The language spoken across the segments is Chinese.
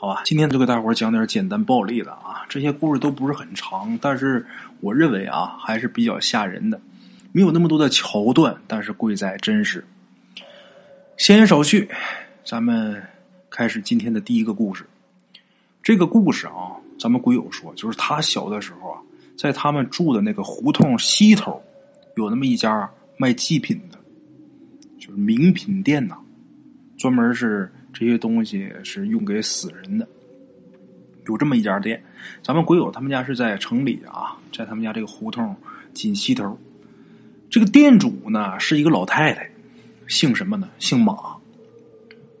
好吧，今天就给大伙儿讲点简单暴力的啊，这些故事都不是很长，但是我认为啊还是比较吓人的，没有那么多的桥段，但是贵在真实。闲言少叙，咱们开始今天的第一个故事。这个故事啊，咱们鬼友说，就是他小的时候啊，在他们住的那个胡同西头，有那么一家卖祭品的，就是名品店呐，专门是。这些东西是用给死人的，有这么一家店。咱们鬼友他们家是在城里啊，在他们家这个胡同紧西头。这个店主呢是一个老太太，姓什么呢？姓马。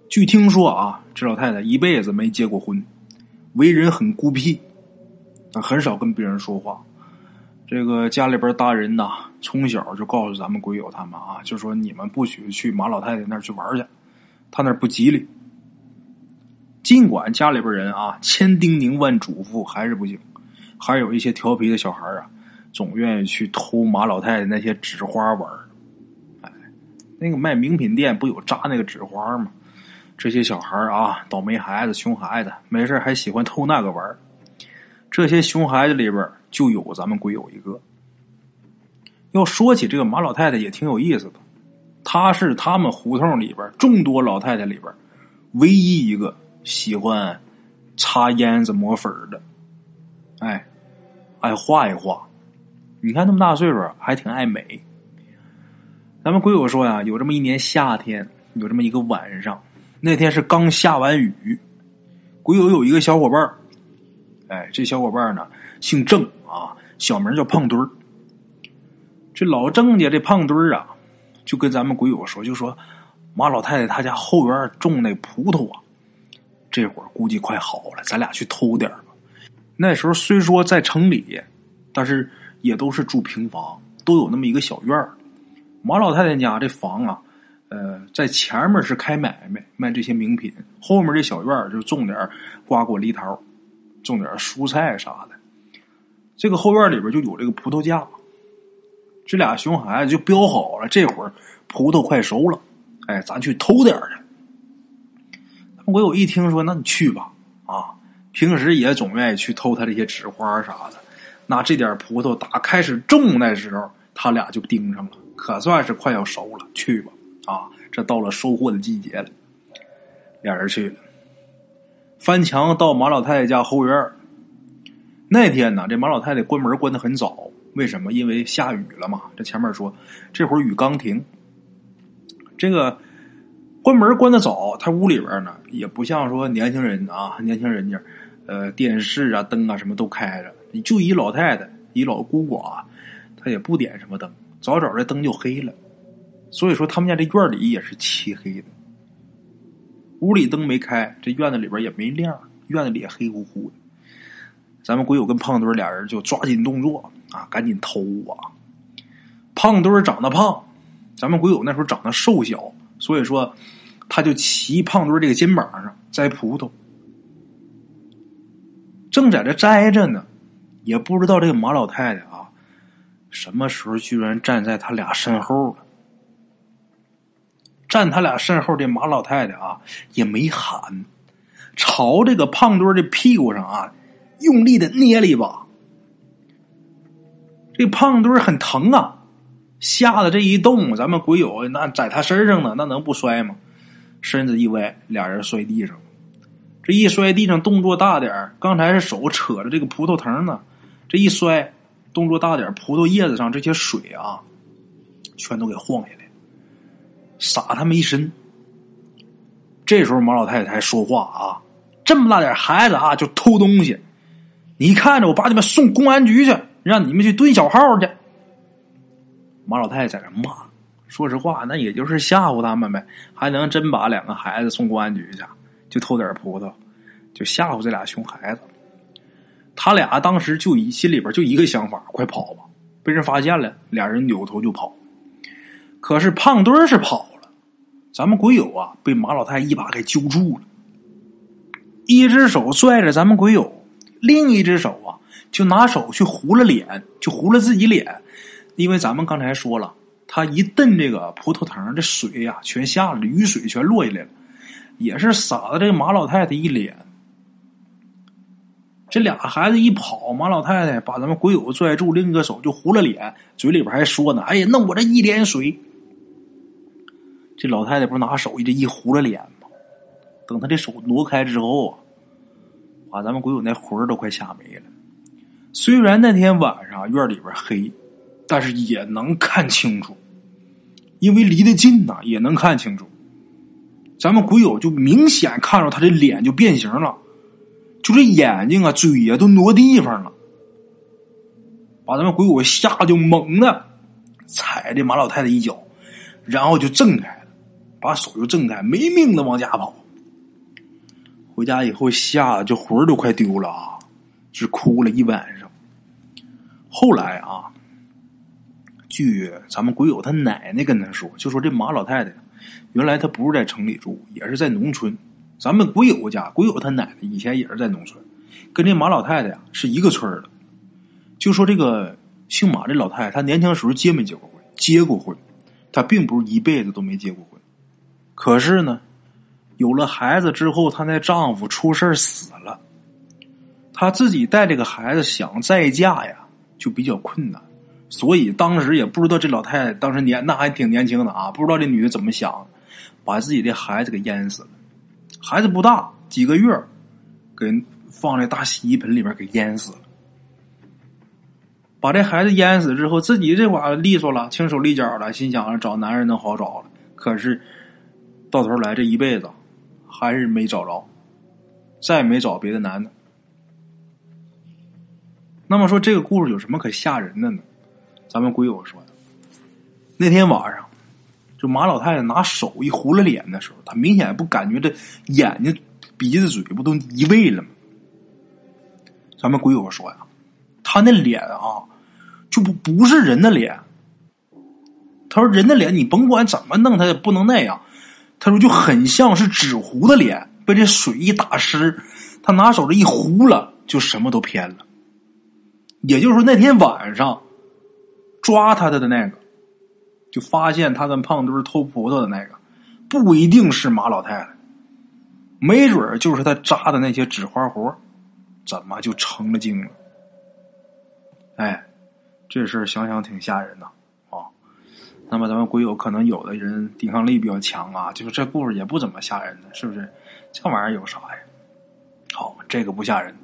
据听说啊，这老太太一辈子没结过婚，为人很孤僻，很少跟别人说话。这个家里边大人呐，从小就告诉咱们鬼友他们啊，就说你们不许去马老太太那儿去玩去，他那儿不吉利。尽管家里边人啊千叮咛万嘱咐，还是不行，还有一些调皮的小孩啊，总愿意去偷马老太太那些纸花玩哎，那个卖名品店不有扎那个纸花吗？这些小孩啊，倒霉孩子、熊孩子，没事还喜欢偷那个玩这些熊孩子里边就有咱们鬼友一个。要说起这个马老太太也挺有意思的，她是他们胡同里边众多老太太里边唯一一个。喜欢擦胭子抹粉的，哎，爱画一画。你看那么大岁数还挺爱美。咱们鬼友说呀，有这么一年夏天，有这么一个晚上，那天是刚下完雨。鬼友有一个小伙伴哎，这小伙伴呢姓郑啊，小名叫胖墩儿。这老郑家这胖墩儿啊，就跟咱们鬼友说，就说马老太太她家后院种那葡萄啊。这会儿估计快好了，咱俩去偷点吧。那时候虽说在城里，但是也都是住平房，都有那么一个小院儿。马老太太家这房啊，呃，在前面是开买卖，卖这些名品；后面这小院儿就种点瓜果梨桃，种点蔬菜啥的。这个后院里边就有这个葡萄架，这俩熊孩子就标好了，这会儿葡萄快熟了，哎，咱去偷点去。我有一听说，那你去吧，啊，平时也总愿意去偷他这些纸花啥的。那这点葡萄打开始种那时候，他俩就盯上了，可算是快要熟了。去吧，啊，这到了收获的季节了，俩人去了。翻墙到马老太太家后院那天呢，这马老太太关门关的很早，为什么？因为下雨了嘛。这前面说，这会儿雨刚停，这个。关门关的早，他屋里边呢也不像说年轻人啊，年轻人家，呃，电视啊、灯啊什么都开着。你就一老太太，一老孤寡，他也不点什么灯，早早的灯就黑了。所以说，他们家这院里也是漆黑的，屋里灯没开，这院子里边也没亮，院子里也黑乎乎的。咱们鬼友跟胖墩俩人就抓紧动作啊，赶紧偷啊。胖墩长得胖，咱们鬼友那时候长得瘦小。所以说，他就骑胖墩这个肩膀上摘葡萄，正在这摘着呢，也不知道这个马老太太啊，什么时候居然站在他俩身后了。站他俩身后的马老太太啊，也没喊，朝这个胖墩的屁股上啊，用力的捏了一把。这胖墩很疼啊。吓得这一动，咱们鬼友那在他身上呢，那能不摔吗？身子一歪，俩人摔地上。这一摔地上，动作大点刚才是手扯着这个葡萄藤呢，这一摔，动作大点葡萄叶子上这些水啊，全都给晃下来，洒他们一身。这时候马老太太才说话啊：“这么大点孩子啊，就偷东西，你看着我把你们送公安局去，让你们去蹲小号去。”马老太太在那骂，说实话，那也就是吓唬他们呗，还能真把两个孩子送公安局去？就偷点葡萄，就吓唬这俩熊孩子。他俩当时就一心里边就一个想法：快跑吧！被人发现了，俩人扭头就跑。可是胖墩儿是跑了，咱们鬼友啊被马老太一把给揪住了，一只手拽着咱们鬼友，另一只手啊就拿手去糊了脸，就糊了自己脸。因为咱们刚才说了，他一蹬这个葡萄藤，这水呀全下了，雨水全落下来了，也是洒的这马老太太一脸。这俩孩子一跑，马老太太把咱们鬼友拽住，另一个手就糊了脸，嘴里边还说呢：“哎呀，弄我这一脸水。”这老太太不是拿手一这一糊了脸吗？等他这手挪开之后啊，把咱们鬼友那魂儿都快吓没了。虽然那天晚上院里边黑，但是也能看清楚，因为离得近呐，也能看清楚。咱们鬼友就明显看着他的脸就变形了，就这眼睛啊、嘴呀都挪地方了，把咱们鬼友吓就猛的踩这马老太太一脚，然后就挣开了，把手就挣开，没命的往家跑。回家以后吓得就魂儿都快丢了啊，只哭了一晚上。后来啊，据咱们鬼友他奶奶跟他说，就说这马老太太。原来她不是在城里住，也是在农村。咱们鬼友家，鬼友他奶奶以前也是在农村，跟这马老太太呀是一个村的。就说这个姓马这老太太，她年轻时候结没结过婚？结过婚，她并不是一辈子都没结过婚。可是呢，有了孩子之后，她那丈夫出事死了，她自己带这个孩子想再嫁呀，就比较困难。所以当时也不知道这老太太当时年那还挺年轻的啊，不知道这女的怎么想，把自己的孩子给淹死了。孩子不大，几个月，给放在大洗衣盆里边给淹死了。把这孩子淹死之后，自己这会利索了，轻手利脚了，心想着找男人能好找了。可是到头来这一辈子还是没找着，再也没找别的男的。那么说这个故事有什么可吓人的呢？咱们鬼友说的，那天晚上，就马老太太拿手一糊了脸的时候，她明显不感觉这眼睛、鼻子、嘴不都移位了吗？咱们鬼友说呀，他那脸啊，就不不是人的脸。他说人的脸你甭管怎么弄，他也不能那样。他说就很像是纸糊的脸，被这水一打湿，他拿手这一糊了，就什么都偏了。也就是说那天晚上。抓他的的那个，就发现他跟胖墩偷葡萄的那个，不一定是马老太太，没准就是他扎的那些纸花活，怎么就成了精了？哎，这事想想挺吓人的啊。那么咱们鬼友可能有的人抵抗力比较强啊，就是这故事也不怎么吓人的，是不是？这玩意儿有啥呀？好，这个不吓人。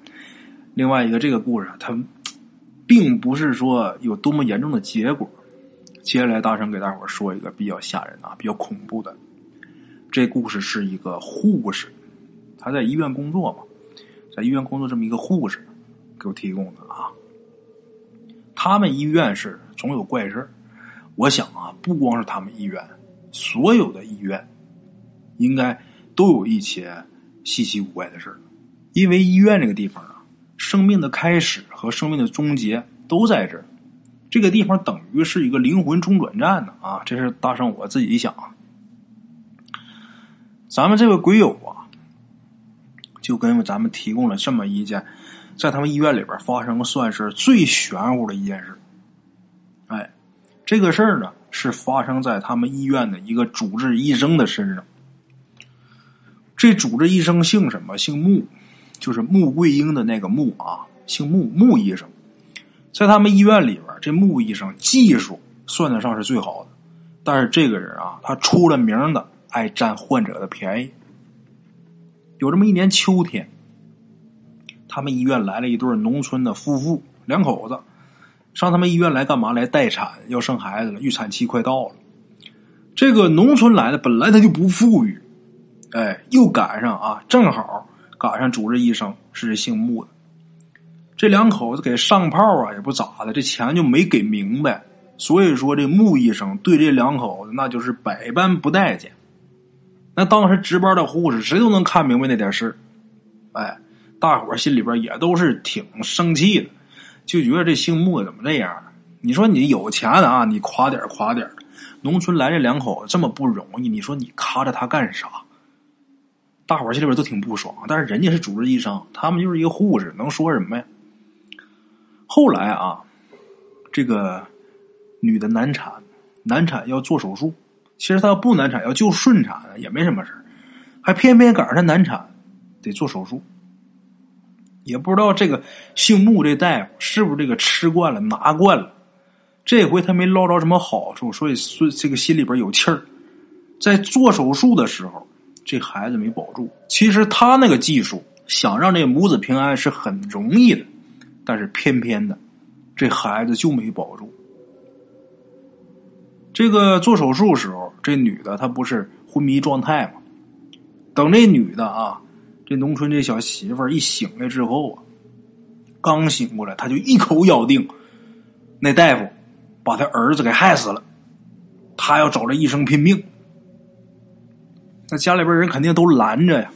另外一个这个故事，它。并不是说有多么严重的结果。接下来，大圣给大伙说一个比较吓人啊、比较恐怖的。这故事是一个护士，他在医院工作嘛，在医院工作这么一个护士给我提供的啊。他们医院是总有怪事我想啊，不光是他们医院，所有的医院应该都有一些稀奇古怪的事因为医院这个地方。生命的开始和生命的终结都在这儿，这个地方等于是一个灵魂中转站呢啊！这是大圣我自己想，咱们这位鬼友啊，就跟咱们提供了这么一件，在他们医院里边发生算是最玄乎的一件事。哎，这个事儿呢是发生在他们医院的一个主治医生的身上。这主治医生姓什么？姓穆。就是穆桂英的那个穆啊，姓穆，穆医生，在他们医院里边，这穆医生技术算得上是最好的。但是这个人啊，他出了名的爱占患者的便宜。有这么一年秋天，他们医院来了一对农村的夫妇，两口子，上他们医院来干嘛？来待产，要生孩子了，预产期快到了。这个农村来的本来他就不富裕，哎，又赶上啊，正好。赶上主治医生是姓穆的，这两口子给上炮啊，也不咋的，这钱就没给明白。所以说，这穆医生对这两口子那就是百般不待见。那当时值班的护士谁都能看明白那点事哎，大伙心里边也都是挺生气的，就觉得这姓穆的怎么这样？你说你有钱啊，你夸点夸点农村来这两口子这么不容易，你说你咔着他干啥？大伙儿心里边都挺不爽，但是人家是主治医生，他们就是一个护士，能说什么呀？后来啊，这个女的难产，难产要做手术。其实她要不难产，要就顺产也没什么事还偏偏赶上她难产，得做手术。也不知道这个姓穆这大夫是不是这个吃惯了拿惯了，这回他没捞着什么好处，所以这个心里边有气儿。在做手术的时候，这孩子没保住。其实他那个技术，想让这母子平安是很容易的，但是偏偏的，这孩子就没保住。这个做手术时候，这女的她不是昏迷状态吗？等这女的啊，这农村这小媳妇一醒来之后啊，刚醒过来，她就一口咬定那大夫把他儿子给害死了，她要找这医生拼命。那家里边人肯定都拦着呀。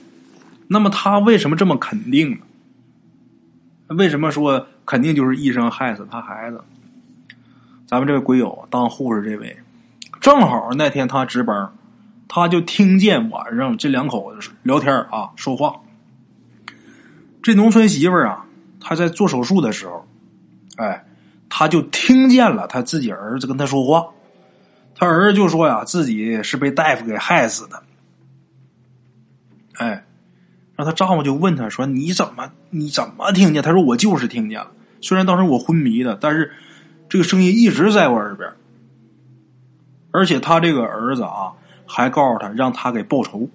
那么他为什么这么肯定呢？为什么说肯定就是医生害死他孩子？咱们这位鬼友当护士这位。正好那天他值班，他就听见晚上这两口子聊天啊，说话。这农村媳妇儿啊，她在做手术的时候，哎，他就听见了他自己儿子跟他说话。他儿子就说呀，自己是被大夫给害死的。哎，然后他丈夫就问他说：“你怎么你怎么听见？”他说：“我就是听见了，虽然当时我昏迷的，但是这个声音一直在我耳边。”而且他这个儿子啊，还告诉他让他给报仇。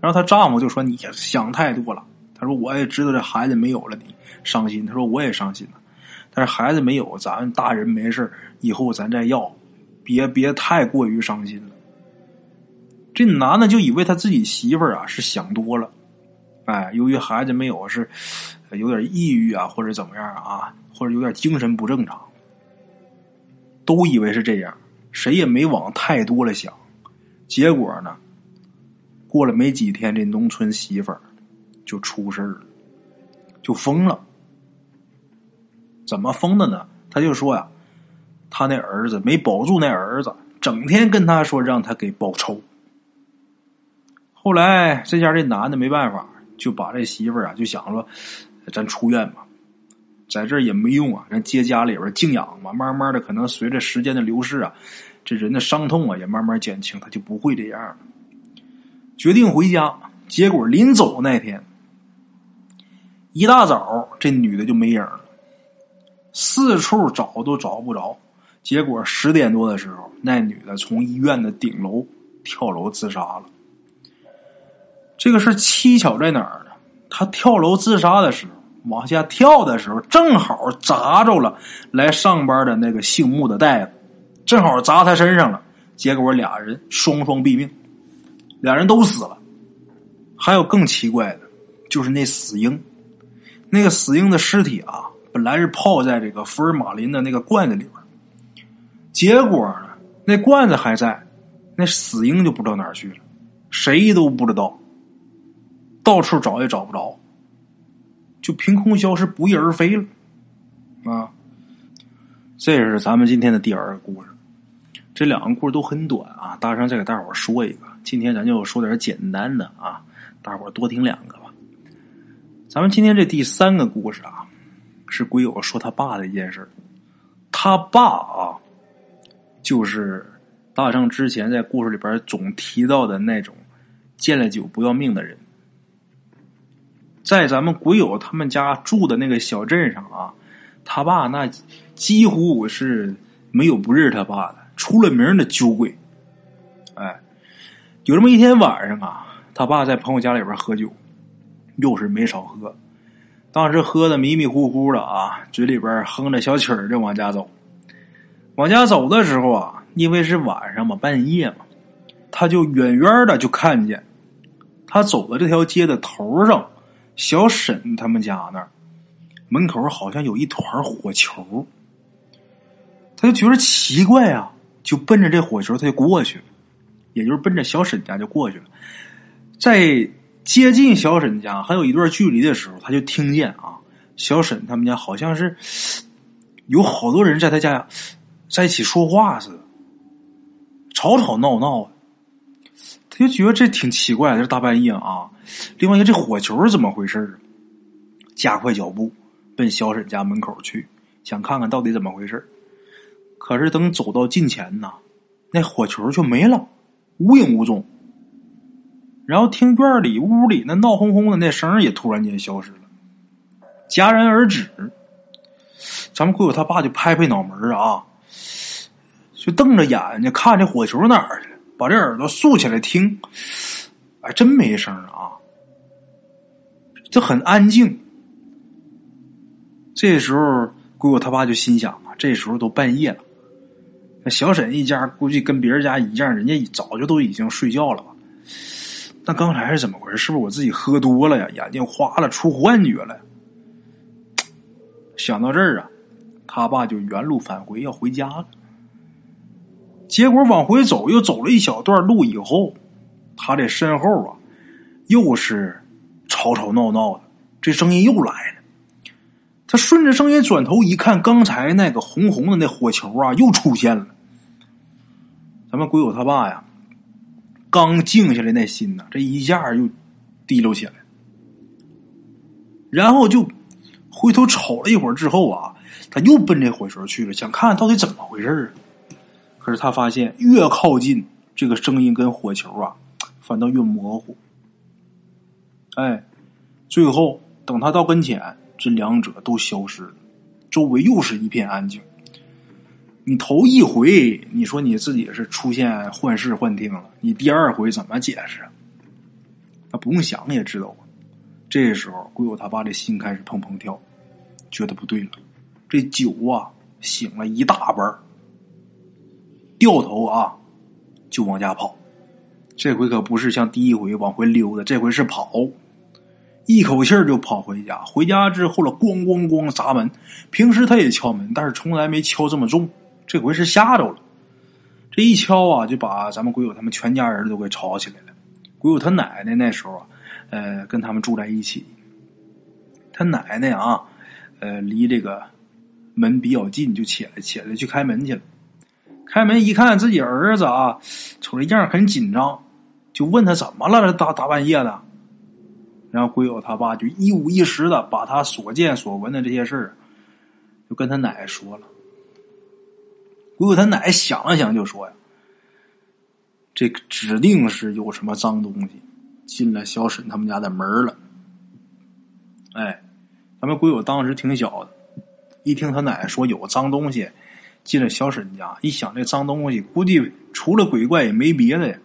然后她丈夫就说：“你想太多了。”他说：“我也知道这孩子没有了，你伤心。”他说：“我也伤心了，但是孩子没有，咱大人没事以后咱再要，别别太过于伤心了。”这男的就以为他自己媳妇儿啊是想多了，哎，由于孩子没有是有点抑郁啊，或者怎么样啊，或者有点精神不正常。都以为是这样，谁也没往太多了想。结果呢，过了没几天，这农村媳妇儿就出事了，就疯了。怎么疯的呢？他就说呀，他那儿子没保住，那儿子整天跟他说让他给报仇。后来这家这男的没办法，就把这媳妇儿啊就想说，咱出院吧。在这儿也没用啊，咱接家里边静养嘛，慢慢的可能随着时间的流逝啊，这人的伤痛啊也慢慢减轻，他就不会这样了。决定回家，结果临走那天，一大早这女的就没影了，四处找都找不着。结果十点多的时候，那女的从医院的顶楼跳楼自杀了。这个事蹊跷在哪儿呢？他跳楼自杀的时候。往下跳的时候，正好砸着了来上班的那个姓穆的大夫，正好砸他身上了。结果俩人双双毙命，俩人都死了。还有更奇怪的，就是那死婴，那个死婴的尸体啊，本来是泡在这个福尔马林的那个罐子里边，结果呢，那罐子还在，那死婴就不知道哪儿去了，谁都不知道，到处找也找不着。就凭空消失，不翼而飞了，啊！这是咱们今天的第二个故事。这两个故事都很短啊，大圣再给大伙说一个。今天咱就说点简单的啊，大伙多听两个吧。咱们今天这第三个故事啊，是鬼友说他爸的一件事。他爸啊，就是大圣之前在故事里边总提到的那种见了酒不要命的人。在咱们鬼友他们家住的那个小镇上啊，他爸那几乎我是没有不认识他爸的，出了名的酒鬼。哎，有这么一天晚上啊，他爸在朋友家里边喝酒，又是没少喝。当时喝的迷迷糊糊的啊，嘴里边哼着小曲儿就往家走。往家走的时候啊，因为是晚上嘛，半夜嘛，他就远远的就看见他走的这条街的头上。小沈他们家那儿门口好像有一团火球，他就觉得奇怪啊，就奔着这火球他就过去了，也就是奔着小沈家就过去了。在接近小沈家还有一段距离的时候，他就听见啊，小沈他们家好像是有好多人在他家在一起说话似的，吵吵闹闹的。他就觉得这挺奇怪，这大半夜啊。另外一个，这火球是怎么回事加快脚步奔小沈家门口去，想看看到底怎么回事可是等走到近前呐，那火球却没了，无影无踪。然后听院里屋里那闹哄哄的那声也突然间消失了，戛然而止。咱们鬼友他爸就拍拍脑门啊，就瞪着眼睛看这火球哪儿去了，把这耳朵竖起来听，哎，真没声啊，这很安静。这时候鬼友他爸就心想啊，这时候都半夜了，那小沈一家估计跟别人家一样，人家早就都已经睡觉了吧？那刚才是怎么回事？是不是我自己喝多了呀？眼睛花了，出幻觉了？想到这儿啊。他爸就原路返回，要回家了。结果往回走，又走了一小段路以后，他这身后啊，又是吵吵闹闹的，这声音又来了。他顺着声音转头一看，刚才那个红红的那火球啊，又出现了。咱们鬼友他爸呀，刚静下来那心呢，这一下又提溜起来，然后就回头瞅了一会儿之后啊。他又奔这火球去了，想看看到底怎么回事啊！可是他发现越靠近，这个声音跟火球啊，反倒越模糊。哎，最后等他到跟前，这两者都消失了，周围又是一片安静。你头一回你说你自己是出现幻视幻听了，你第二回怎么解释？他不用想也知道。这时候，鬼友他爸的心开始砰砰跳，觉得不对了。这酒啊，醒了一大半掉头啊，就往家跑。这回可不是像第一回往回溜达，这回是跑，一口气就跑回家。回家之后了，咣咣咣砸门。平时他也敲门，但是从来没敲这么重。这回是吓着了，这一敲啊，就把咱们鬼友他们全家人都给吵起来了。鬼友他奶奶那时候啊，呃，跟他们住在一起。他奶奶啊，呃，离这个。门比较近，就起来起来去开门去了。开门一看，自己儿子啊，瞅这样很紧张，就问他怎么了？这大大半夜的。然后鬼友他爸就一五一十的把他所见所闻的这些事儿，就跟他奶奶说了。鬼友他奶奶想了想，就说呀：“这指定是有什么脏东西进了小沈他们家的门了。”哎，咱们鬼友当时挺小的。一听他奶奶说有脏东西进了小沈家，一想这脏东西，估计除了鬼怪也没别的呀。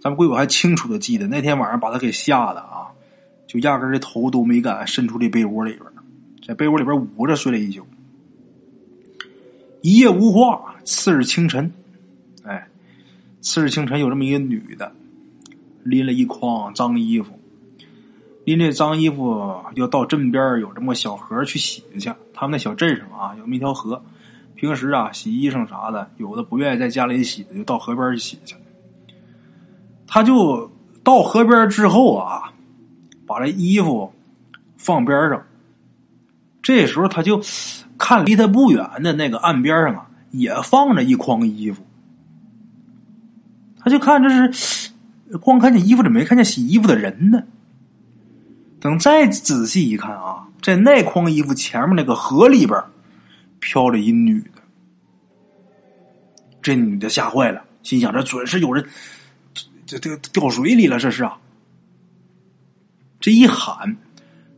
咱们鬼友还清楚的记得那天晚上把他给吓的啊，就压根这头都没敢伸出这被窝里边，在被窝里边捂着睡了一宿。一夜无话，次日清晨，哎，次日清晨有这么一个女的，拎了一筐脏衣服。拎这脏衣服要到镇边有这么小河去洗去。他们那小镇上啊，有那么一条河。平时啊，洗衣裳啥的，有的不愿意在家里洗的，就到河边去洗去。他就到河边之后啊，把这衣服放边上。这时候他就看离他不远的那个岸边上啊，也放着一筐衣服。他就看这是光看见衣服，怎么没看见洗衣服的人呢？等再仔细一看啊，在那筐衣服前面那个河里边，飘着一女的。这女的吓坏了，心想：这准是有人，这这掉水里了，这是啊！这一喊，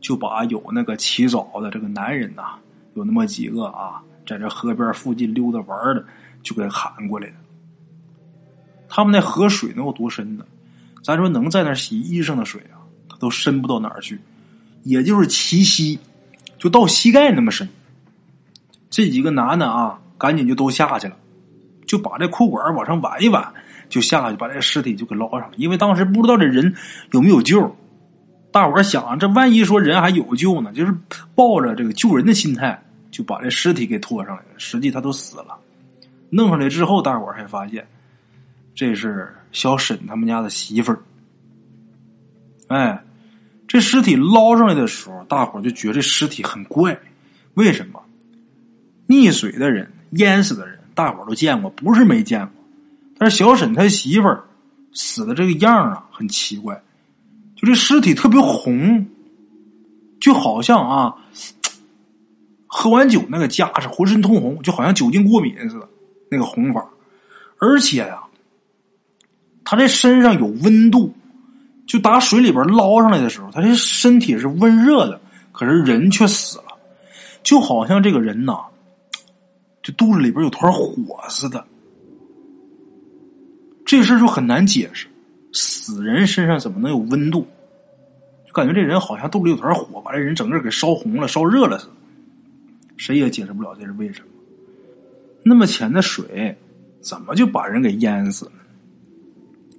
就把有那个起早的这个男人呐，有那么几个啊，在这河边附近溜达玩的，就给喊过来了。他们那河水能有多深呢？咱说能在那洗衣裳的水啊。都深不到哪儿去，也就是齐膝，就到膝盖那么深。这几个男的啊，赶紧就都下去了，就把这裤管往上挽一挽，就下去把这尸体就给捞上了。因为当时不知道这人有没有救，大伙儿想，这万一说人还有救呢，就是抱着这个救人的心态，就把这尸体给拖上来了。实际他都死了。弄上来之后，大伙儿才发现，这是小沈他们家的媳妇儿。哎。这尸体捞上来的时候，大伙就觉得这尸体很怪。为什么？溺水的人、淹死的人，大伙都见过，不是没见过。但是小沈他媳妇儿死的这个样啊，很奇怪。就这尸体特别红，就好像啊，喝完酒那个痂是浑身通红，就好像酒精过敏似的，那个红法。而且呀，他这身上有温度，就打水里边捞上来的时候，他这身体是温热的，可是人却死了，就好像这个人呐，这肚子里边有团火似的。这事就很难解释，死人身上怎么能有温度？就感觉这人好像肚里有团火，把这人整个给烧红了、烧热了似的。谁也解释不了这是为什么。那么浅的水，怎么就把人给淹死了？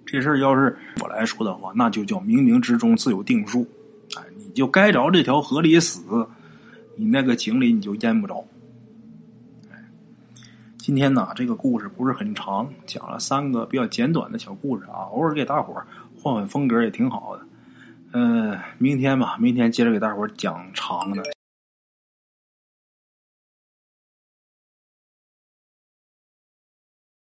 这事儿要是我来说的话，那就叫冥冥之中自有定数。哎，你就该着这条河里死，你那个井里你就淹不着。今天呢，这个故事不是很长，讲了三个比较简短的小故事啊，偶尔给大伙儿换换风格也挺好的。嗯，明天吧，明天接着给大伙儿讲长的。